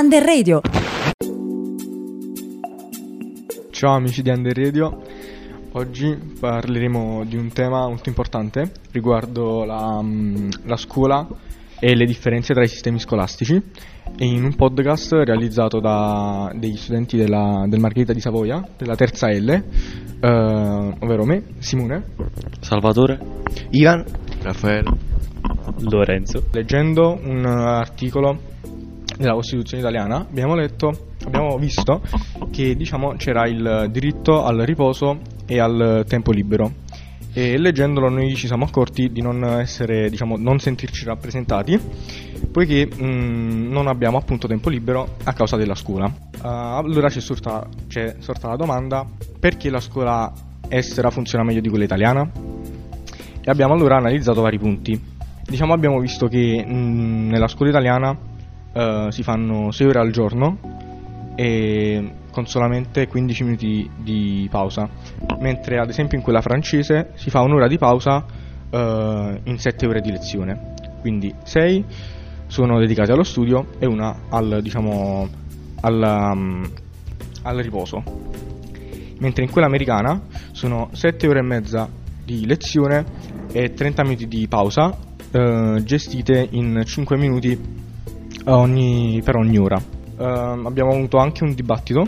Under Radio. Ciao amici di Under Radio, oggi parleremo di un tema molto importante riguardo la, mm, la scuola e le differenze tra i sistemi scolastici. E in un podcast realizzato da degli studenti della, del Margherita di Savoia, della terza L, eh, ovvero me, Simone, Salvatore, Ivan, Raffaele, Lorenzo. Leggendo un articolo della Costituzione italiana abbiamo letto, abbiamo visto che diciamo c'era il diritto al riposo e al tempo libero e leggendolo noi ci siamo accorti di non essere, diciamo, non sentirci rappresentati poiché mh, non abbiamo appunto tempo libero a causa della scuola. Uh, allora c'è sorta, c'è sorta la domanda perché la scuola estera funziona meglio di quella italiana? E abbiamo allora analizzato vari punti. Diciamo abbiamo visto che mh, nella scuola italiana uh, si fanno 6 ore al giorno e con solamente 15 minuti di pausa, mentre ad esempio in quella francese si fa un'ora di pausa uh, in 7 ore di lezione. Quindi 6 sono dedicate allo studio e una al, diciamo, al, um, al riposo. Mentre in quella americana sono 7 ore e mezza di lezione e 30 minuti di pausa uh, gestite in 5 minuti ogni, per ogni ora. Uh, abbiamo avuto anche un dibattito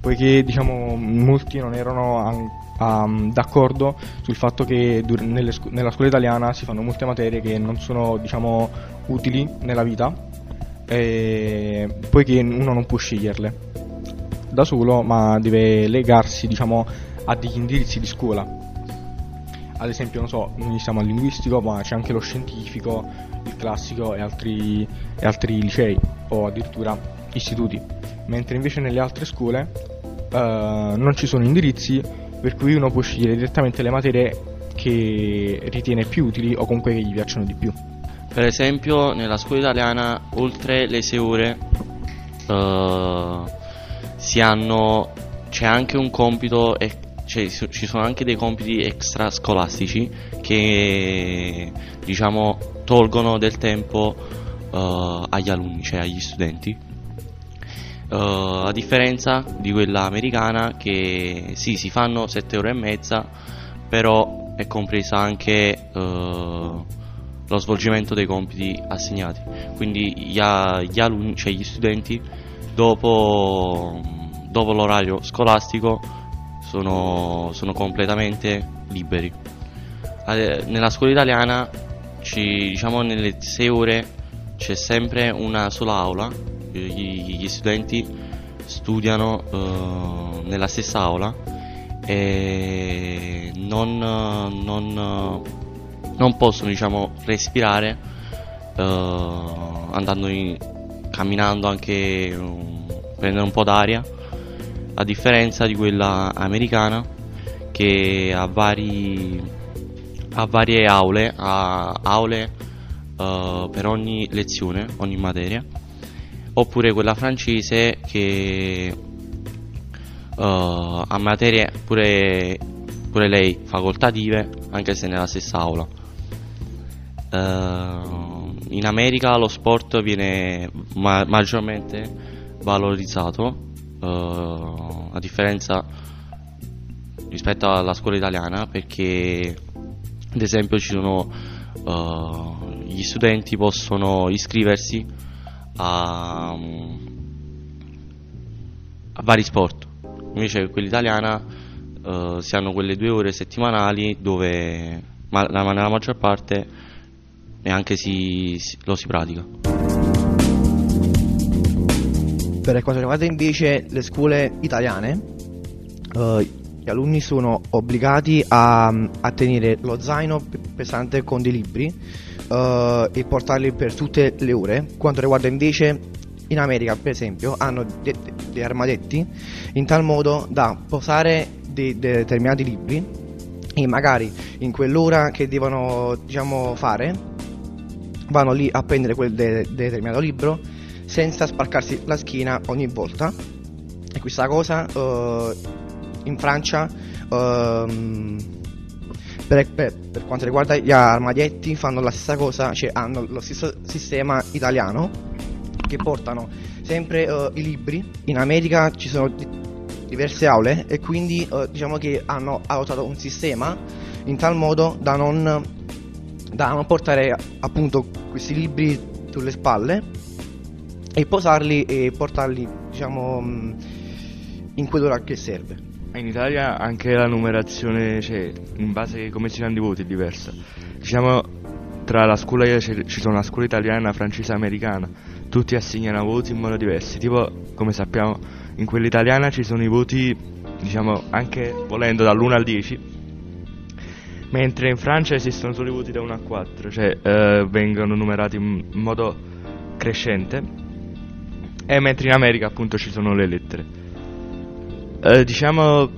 poiché diciamo, molti non erano an- um, d'accordo sul fatto che dur- scu- nella scuola italiana si fanno molte materie che non sono diciamo, utili nella vita poiché uno non può sceglierle da solo ma deve legarsi diciamo, a degli indirizzi di scuola ad esempio non so noi siamo al linguistico ma c'è anche lo scientifico classico e altri, e altri licei o addirittura istituti mentre invece nelle altre scuole uh, non ci sono indirizzi per cui uno può scegliere direttamente le materie che ritiene più utili o comunque che gli piacciono di più. Per esempio nella scuola italiana oltre le 6 ore si hanno, c'è anche un compito, e, cioè, ci sono anche dei compiti extrascolastici che diciamo tolgono del tempo uh, agli alunni, cioè agli studenti. Uh, a differenza di quella americana che sì, si fanno 7 ore e mezza, però è compresa anche uh, lo svolgimento dei compiti assegnati. Quindi gli, gli alunni, cioè gli studenti, dopo, dopo l'orario scolastico sono, sono completamente liberi. Nella scuola italiana, ci, diciamo nelle 6 ore, c'è sempre una sola aula gli, gli studenti studiano uh, nella stessa aula e non, non, non possono diciamo, respirare uh, andando in, camminando anche um, prendere un po' d'aria a differenza di quella americana che ha, vari, ha varie aule ha aule uh, per ogni lezione ogni materia. Oppure quella francese che uh, ha materie pure, pure, lei facoltative anche se nella stessa aula. Uh, in America lo sport viene ma- maggiormente valorizzato a differenza rispetto alla scuola italiana perché ad esempio ci sono gli studenti possono iscriversi a, a vari sport. Invece quella italiana uh, si hanno quelle due ore settimanali dove ma, la, nella maggior parte neanche si, si, lo si pratica. Per quanto riguarda invece le scuole italiane, uh, gli alunni sono obbligati a, a, tenere lo zaino pesante con dei libri uh, e portarli per tutte le ore. Quanto riguarda invece in America, per esempio, hanno dei de- armadetti in tal modo da posare dei de- determinati libri e magari in quell'ora che devono diciamo, fare vanno lì a prendere quel de- determinato libro senza spaccarsi la schiena ogni volta e questa cosa uh, in Francia uh, per, per, per, quanto riguarda gli armadietti fanno la stessa cosa, cioè hanno lo stesso sistema italiano che portano sempre eh, i libri. In America ci sono di- diverse aule e quindi eh, diciamo che hanno adottato un sistema in tal modo da non, da non portare appunto questi libri sulle spalle e posarli e portarli diciamo mh, in quell'ora che serve. In Italia anche la numerazione, cioè, in base a come si danno i voti, è diversa. Diciamo, tra la scuola, ci sono la scuola italiana, francese e americana. Tutti assegnano voti in modo diverso. Tipo, come sappiamo, in quella italiana ci sono i voti, diciamo, anche volendo dall'1 al 10. Mentre in Francia esistono solo i voti da 1 a 4, cioè eh, vengono numerati in modo crescente. E mentre in America appunto ci sono le lettere. Eh, diciamo,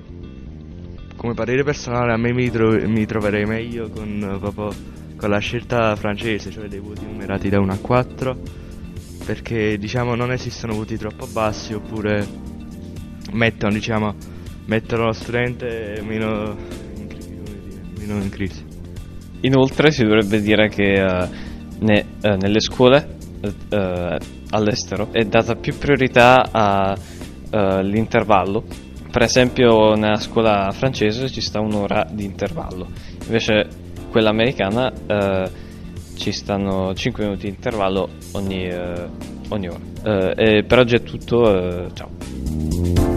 come parere personale, a me mi, tro- mi troverei meglio con, proprio, con la scelta francese, cioè dei voti numerati da 1 a 4, perché diciamo non esistono voti troppo bassi oppure mettono, diciamo, mettono lo studente meno in, cri- meno in crisi. Inoltre si dovrebbe dire che eh, ne- eh, nelle scuole eh, all'estero è data più priorità all'intervallo. Per esempio nella scuola francese ci sta un'ora di intervallo, invece quella americana eh, ci stanno 5 minuti di intervallo ogni, eh, ogni ora. Eh, per oggi è tutto, eh, ciao.